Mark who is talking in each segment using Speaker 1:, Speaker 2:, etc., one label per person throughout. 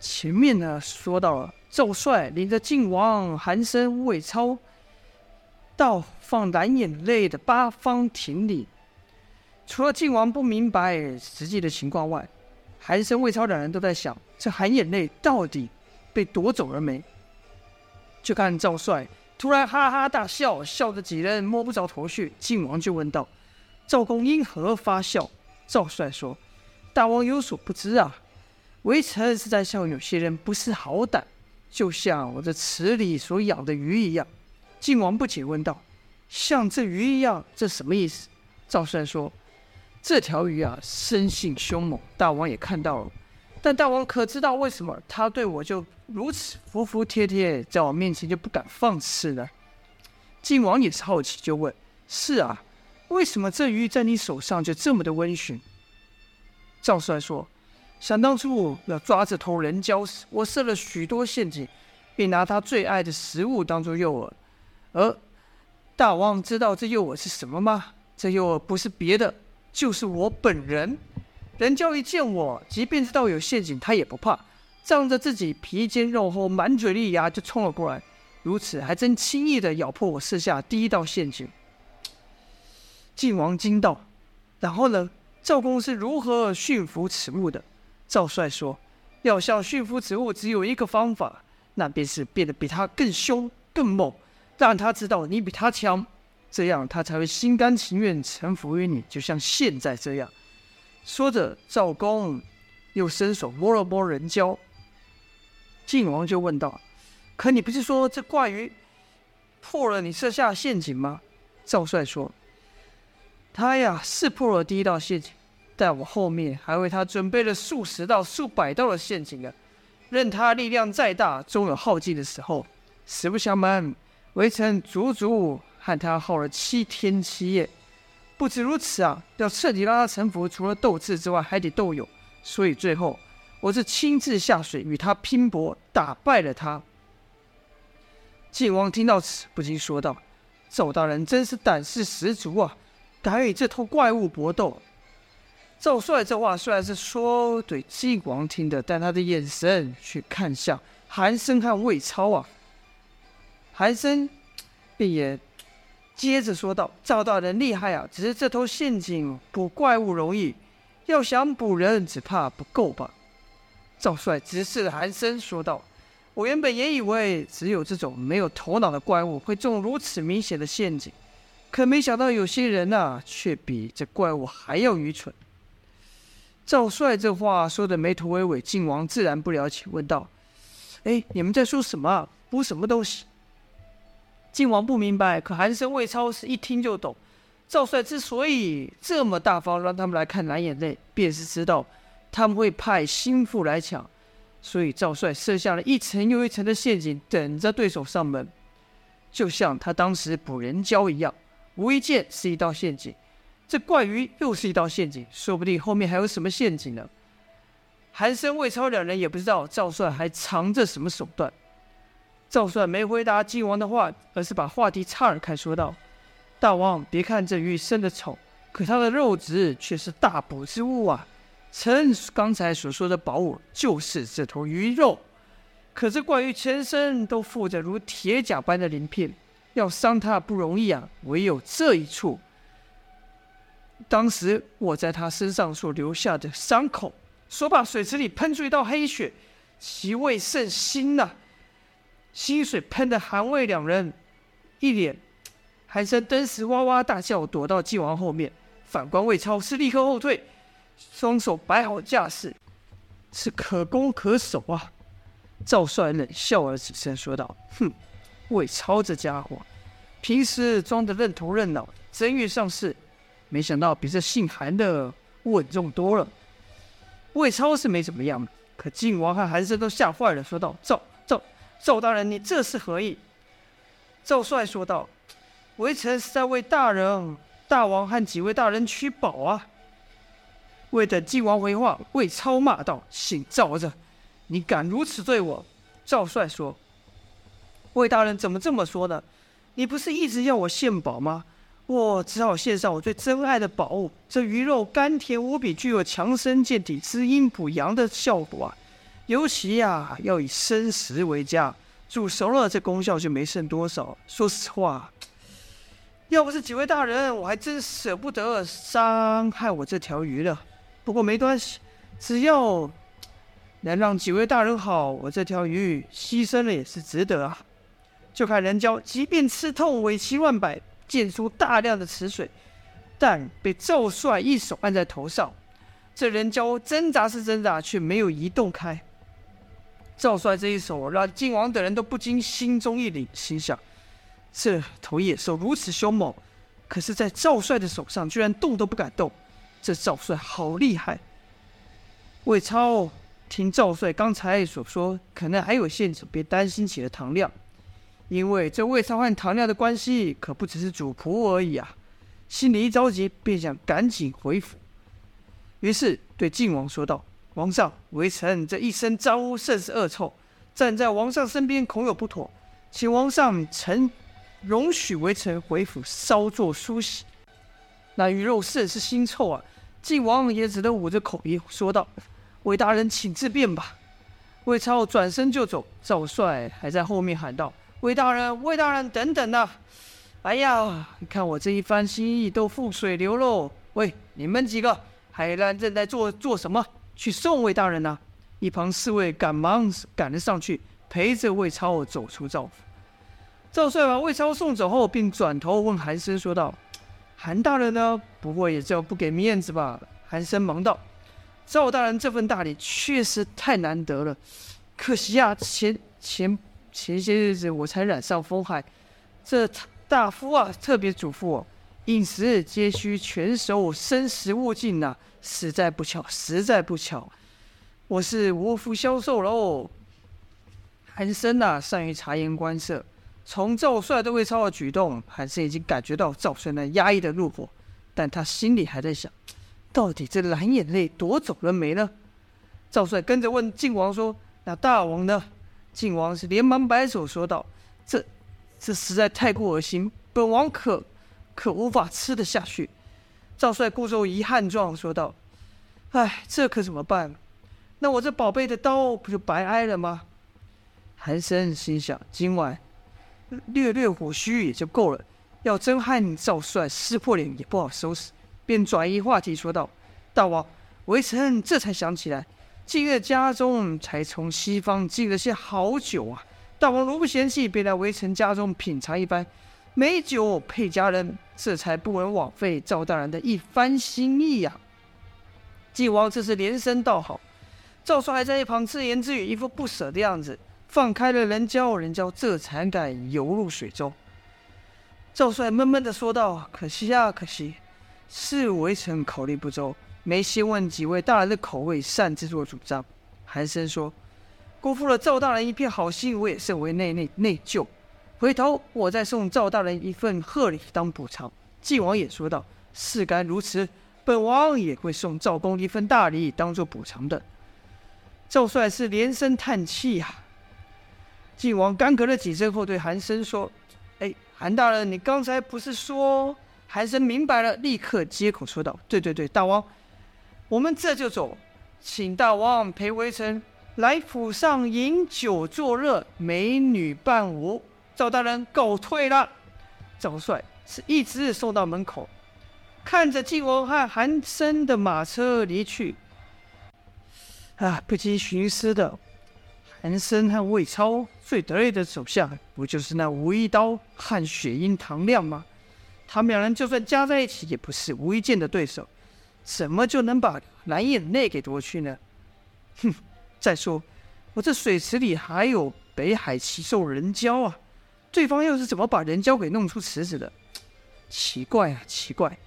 Speaker 1: 前面呢说到了赵帅领着晋王、韩生、魏超到放蓝眼泪的八方亭里，除了晋王不明白实际的情况外，韩生、魏超两人都在想：这蓝眼泪到底被夺走了没？就看赵帅突然哈哈大笑，笑得几人摸不着头绪。晋王就问道：“赵公因何发笑？”赵帅说：“大王有所不知啊。”微臣是在笑有些人不识好歹，就像我这池里所养的鱼一样。晋王不解问道：“像这鱼一样，这什么意思？”赵帅说：“这条鱼啊，生性凶猛，大王也看到了。但大王可知道为什么他对我就如此服服帖帖，在我面前就不敢放肆呢？”晋王也是好奇，就问：“是啊，为什么这鱼在你手上就这么的温驯？”赵帅说。想当初要抓这头人交时，我设了许多陷阱，并拿他最爱的食物当做诱饵。而大王知道这诱饵是什么吗？这诱饵不是别的，就是我本人。人蛟一见我，即便知道有陷阱，他也不怕，仗着自己皮坚肉厚、满嘴利牙就冲了过来。如此还真轻易地咬破我设下第一道陷阱。晋王惊道：“然后呢？赵公是如何驯服此物的？”赵帅说：“要想驯服此物，只有一个方法，那便是变得比他更凶、更猛，让他知道你比他强，这样他才会心甘情愿臣服于你，就像现在这样。”说着，赵公又伸手摸了摸人蛟。晋王就问道：“可你不是说这怪鱼破了你设下的陷阱吗？”赵帅说：“他呀，是破了第一道陷阱。”在我后面还为他准备了数十道、数百道的陷阱啊！任他力量再大，终有耗尽的时候。实不相瞒，微臣足足和他耗了七天七夜。不止如此啊，要彻底让他臣服，除了斗智之外，还得斗勇。所以最后，我是亲自下水与他拼搏，打败了他。晋王听到此，不禁说道：“赵大人真是胆识十足啊，敢与这头怪物搏斗。”赵帅这话虽然是说对晋王听的，但他的眼神却看向韩生和魏超啊。韩生便也接着说道：“赵大人厉害啊，只是这头陷阱捕怪物容易，要想捕人，只怕不够吧？”赵帅直视着韩生说道：“我原本也以为只有这种没有头脑的怪物会中如此明显的陷阱，可没想到有些人呐，却比这怪物还要愚蠢。”赵帅这话说的没头没尾，晋王自然不了解，问道：“哎，你们在说什么啊？捕什么东西？”晋王不明白，可韩生、魏超是一听就懂。赵帅之所以这么大方，让他们来看蓝眼泪，便是知道他们会派心腹来抢，所以赵帅设下了一层又一层的陷阱，等着对手上门。就像他当时捕人蛟一样，无意间是一道陷阱。这怪鱼又是一道陷阱，说不定后面还有什么陷阱呢？韩生、魏超两人也不知道赵帅还藏着什么手段。赵帅没回答晋王的话，而是把话题岔开，说道：“大王，别看这鱼生得丑，可它的肉质却是大补之物啊！臣刚才所说的宝物就是这头鱼肉。可这怪鱼全身都附着如铁甲般的鳞片，要伤它不容易啊，唯有这一处。”当时我在他身上所留下的伤口，所把水池里喷出一道黑血，其味甚腥呐！腥水喷得韩魏两人一脸，寒生登时哇哇大叫，躲到晋王后面。反观魏超是立刻后退，双手摆好架势，是可攻可守啊！赵帅冷笑而起身说道：“哼，魏超这家伙，平时装得认头认脑，真遇上事。”没想到比这姓韩的稳重多了。魏超是没怎么样，可晋王和韩生都吓坏了，说道：“赵赵赵大人，你这是何意？”赵帅说道：“微臣是在为大人、大王和几位大人取宝啊。”未等晋王回话，魏超骂道：“姓赵的，你敢如此对我？”赵帅说：“魏大人怎么这么说呢？你不是一直要我献宝吗？”我只好献上我最珍爱的宝物，这鱼肉甘甜无比，具有强身健体、滋阴补阳的效果啊！尤其呀、啊，要以生食为佳，煮熟了这功效就没剩多少。说实话，要不是几位大人，我还真舍不得伤害我这条鱼了。不过没关系，只要能让几位大人好，我这条鱼牺牲了也是值得啊。就看人家，即便吃痛，尾鳍乱摆，溅出大量的池水，但被赵帅一手按在头上。这人蛟挣扎是挣扎，却没有移动开。赵帅这一手让靖王等人都不禁心中一凛，心想：这头野兽如此凶猛，可是，在赵帅的手上居然动都不敢动。这赵帅好厉害！魏超听赵帅刚才所说，可能还有线索，别担心起了唐亮，因为这魏超和唐亮的关系可不只是主仆而已啊！心里一着急，便想赶紧回府。于是对晋王说道：“王上，微臣这一身脏污甚是恶臭，站在王上身边恐有不妥，请王上臣容许微臣回府稍作梳洗。”那鱼肉甚是腥臭啊！晋王也只得捂着口鼻说道：“魏大人，请自便吧。”魏超转身就走，赵帅还在后面喊道：“魏大人，魏大人，等等呐！哎呀，你看我这一番心意都付水流喽！喂，你们几个！”海兰正在做做什么？去送魏大人呢、一旁侍卫赶忙赶了上去，陪着魏超走出赵府。赵帅把魏超送走后，并转头问韩生说道：“韩大人呢？不会也叫不给面子吧？”韩生忙道：“赵大人这份大礼确实太难得了，可惜啊，前前前些日子我才染上风寒，这大夫啊特别嘱咐我。”饮食皆需全熟，生食勿进呐！实在不巧，实在不巧，我是无福消受喽。韩生呐，善于察言观色，从赵帅对魏超的举动，韩生已经感觉到赵帅那压抑的怒火，但他心里还在想，到底这蓝眼泪夺走了没呢？赵帅跟着问晋王说：“那大王呢？”晋王是连忙摆手说道：“这，这实在太过恶心，本王可。”可无法吃得下去，赵帅故作遗憾状说道：“哎，这可怎么办？那我这宝贝的刀不就白挨了吗？”韩生心想：今晚略略火虚也就够了，要真和赵帅撕破脸也不好收拾，便转移话题说道：“大王，微臣这才想起来，近日家中才从西方进了些好酒啊，大王如不嫌弃，便来微臣家中品尝一番。”美酒配佳人，这才不能枉费赵大人的一番心意呀、啊！晋王这是连声道好，赵帅还在一旁自言自语，一副不舍的样子。放开了人教，人蛟这才敢游入水中。赵帅闷闷的说道：“可惜啊，可惜，是微臣考虑不周，没先问几位大人的口味，擅自做主张。”韩生说：“辜负了赵大人一片好心，我也甚为内内内疚。”回头我再送赵大人一份贺礼当补偿。晋王也说道：“事该如此，本王也会送赵公一份大礼当做补偿的。”赵帅是连声叹气呀。晋王干咳了几声后，对韩生说：“哎，韩大人，你刚才不是说？”韩生明白了，立刻接口说道：“对对对，大王，我们这就走，请大王陪微臣来府上饮酒作乐，美女伴舞。”赵大人告退了，赵帅是一直送到门口，看着晋王和韩生的马车离去，啊，不禁寻思的：韩生和魏超最得意的手下，不就是那无一刀和雪鹰唐亮吗？他们两人就算加在一起，也不是无一剑的对手，怎么就能把蓝眼泪给夺去呢？哼！再说，我这水池里还有北海奇兽人蛟啊！对方又是怎么把人蛟给弄出池子的？奇怪啊，奇怪！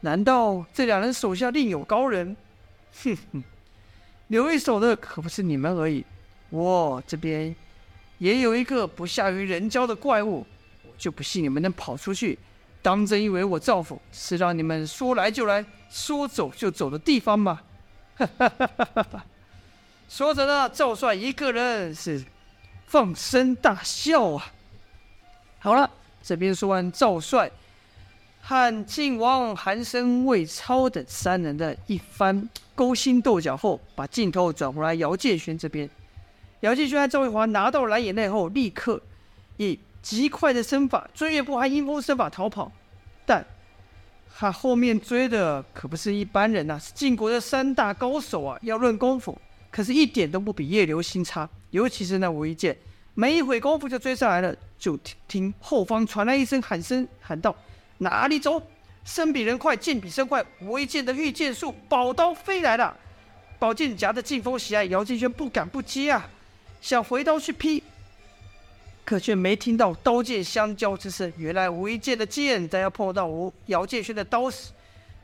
Speaker 1: 难道这两人手下另有高人？哼哼，留一手的可不是你们而已，我这边也有一个不下于人蛟的怪物，我就不信你们能跑出去，当真以为我赵府是让你们说来就来、说走就走的地方吗？说着呢，赵帅一个人是放声大笑啊。好了，这边说完赵帅和晋王韩生、魏超等三人的一番勾心斗角后，把镜头转回来姚建轩这边。姚建轩和赵月华拿到蓝眼泪后，立刻以极快的身法追月步还阴风身法逃跑，但他后面追的可不是一般人呐、是晋国的三大高手啊！要论功夫，可是一点都不比叶流星差。尤其是那吴一剑，没一会功夫就追上来了。就听听后方传来一声喊声，喊道：“哪里走？身比人快，剑比身快。”吴一剑的御剑术，宝刀飞来了，宝剑夹着劲风袭来，姚建轩不敢不接啊。想回刀去劈，可却没听到刀剑相交之声。原来吴一剑的剑在要碰到吴姚建轩的刀时，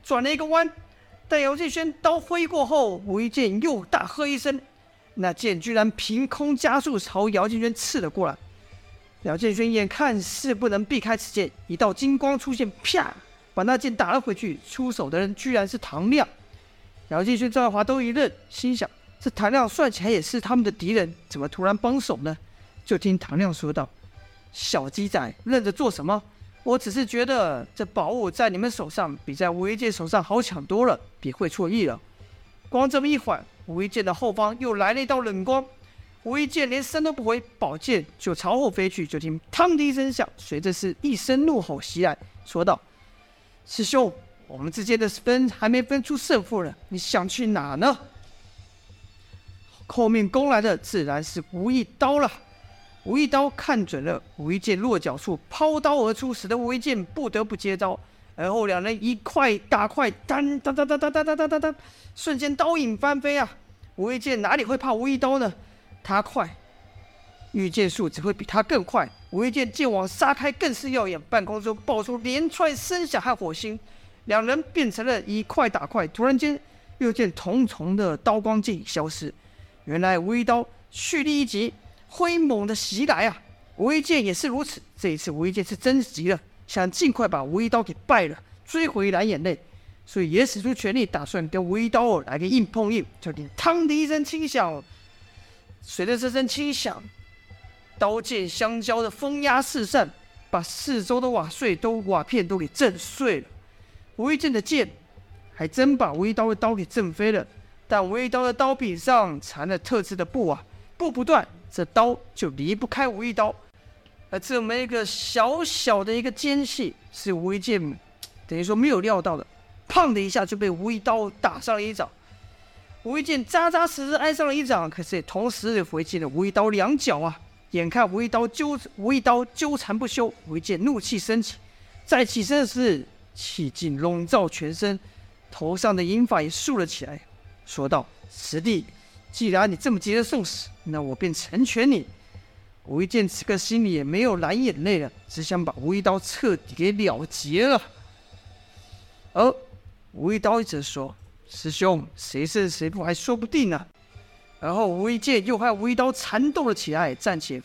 Speaker 1: 转了一个弯。待姚建轩刀挥过后，吴一剑又大喝一声，那剑居然凭空加速朝姚建轩刺了过来。姚建轩眼看是不能避开此剑，一道金光出现，啪，把那剑打了回去。出手的人居然是唐亮。姚建轩、赵月华都一愣，心想。这唐亮算起来也是他们的敌人，怎么突然帮手呢？就听唐亮说道：“小鸡仔，愣着做什么？我只是觉得这宝物在你们手上比在吴一剑手上好抢多了，别会错意了。”光这么一会儿，吴一剑的后方又来了一道冷光，吴一剑连身都不回，宝剑就朝后飞去。就听“砰”的一声响，随着是一声怒吼袭来，说道：“师兄，我们之间的分还没分出胜负呢，你想去哪呢？”后面攻来的自然是吴一刀了。吴一刀看准了吴一剑落脚处，抛刀而出，使得吴一剑不得不接招。而后两人一块打块，当当当当当当当当当，瞬间刀影翻飞啊！吴一剑哪里会怕吴一刀呢？他快，御剑术只会比他更快。吴一剑剑网杀开，更是耀眼，半空中爆出连串声响和火星，两人变成了一块打块。突然间，又见重重的刀光剑影消失。原来吴一刀蓄力一击，挥猛的袭来啊！吴一剑也是如此，这一次吴一剑是真急了，想尽快把吴一刀给败了，追回蓝眼泪，所以也使出全力，打算跟吴一刀来个硬碰硬。就听“嘡”的一声轻响，随着这声轻响，刀剑相交的风压四散，把四周的瓦碎都瓦片都给震碎了。吴一剑的剑还真把吴一刀的刀给震飞了。但吴一刀的刀柄上缠了特制的布啊，布不断，这刀就离不开吴一刀。而这么一个小小的一个间隙，是吴一剑等于说没有料到的，砰的一下就被吴一刀打上了一掌。吴一剑扎扎实实挨上了一掌，可是也同时也回击了吴一刀两脚啊！眼看吴一刀纠吴一刀纠缠不休，吴一剑怒气升起，再起身时气劲笼罩全身，头上的银发也竖了起来。说道：“师弟，既然你这么急着送死，那我便成全你。”吴一剑此刻心里也没有蓝眼泪了，只想把吴一刀彻底给了结了。而吴一刀则说：“师兄，谁胜谁负还说不定呢。”然后吴一剑又和吴一刀缠斗了起来，暂且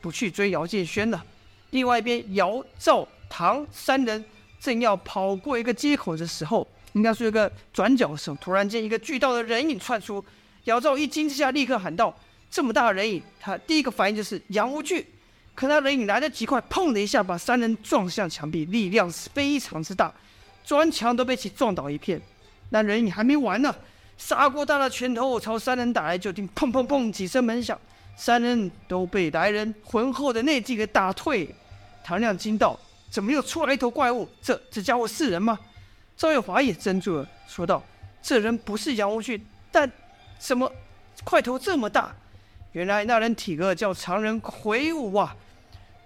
Speaker 1: 不去追姚建轩了。另外一边，姚、赵、唐三人正要跑过一个街口的时候。应该是一个转角的时候，突然间一个巨大的人影窜出，姚兆一惊之下立刻喊道：“这么大的人影！”他第一个反应就是杨无惧。可那人影来得极快，砰的一下把三人撞向墙壁，力量是非常之大，砖墙都被其撞倒一片。那人影还没完呢，砂锅大的拳头朝三人打来，就听砰砰砰几声闷响，三人都被来人浑厚的内劲给打退。唐亮惊道：“怎么又出来一头怪物？这这家伙是人吗？”赵月华也怔住了，说道：“这人不是杨无惧，但怎么块头这么大？原来那人体格叫常人魁梧啊，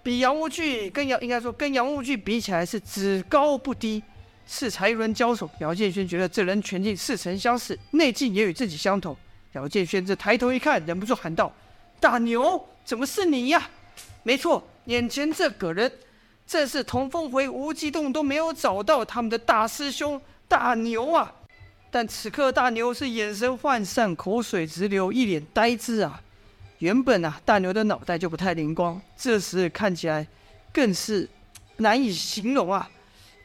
Speaker 1: 比杨无惧跟杨应该说跟杨无惧比起来是只高不低。适才一轮交手，姚建轩觉得这人拳劲似曾相识，内劲也与自己相同。姚建轩这抬头一看，忍不住喊道：‘大牛，怎么是你呀？’没错，眼前这个人。”正是同风回无极洞都没有找到他们的大师兄大牛啊！但此刻大牛是眼神涣散，口水直流，一脸呆滞啊！原本啊，大牛的脑袋就不太灵光，这时看起来更是难以形容啊！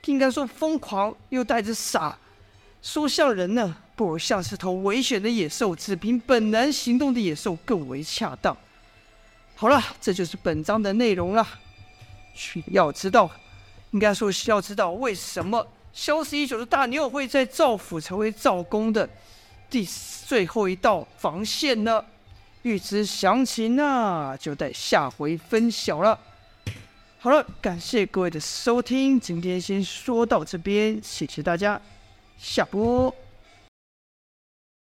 Speaker 1: 应该说疯狂又带着傻，说像人呢，不如像是头危险的野兽，只凭本能行动的野兽更为恰当。好了，这就是本章的内容了。要知道，应该说是要知道为什么消失已久的大牛会在赵府成为赵公的第最后一道防线呢？欲知详情那就待下回分晓了。好了，感谢各位的收听，今天先说到这边，谢谢大家，下播。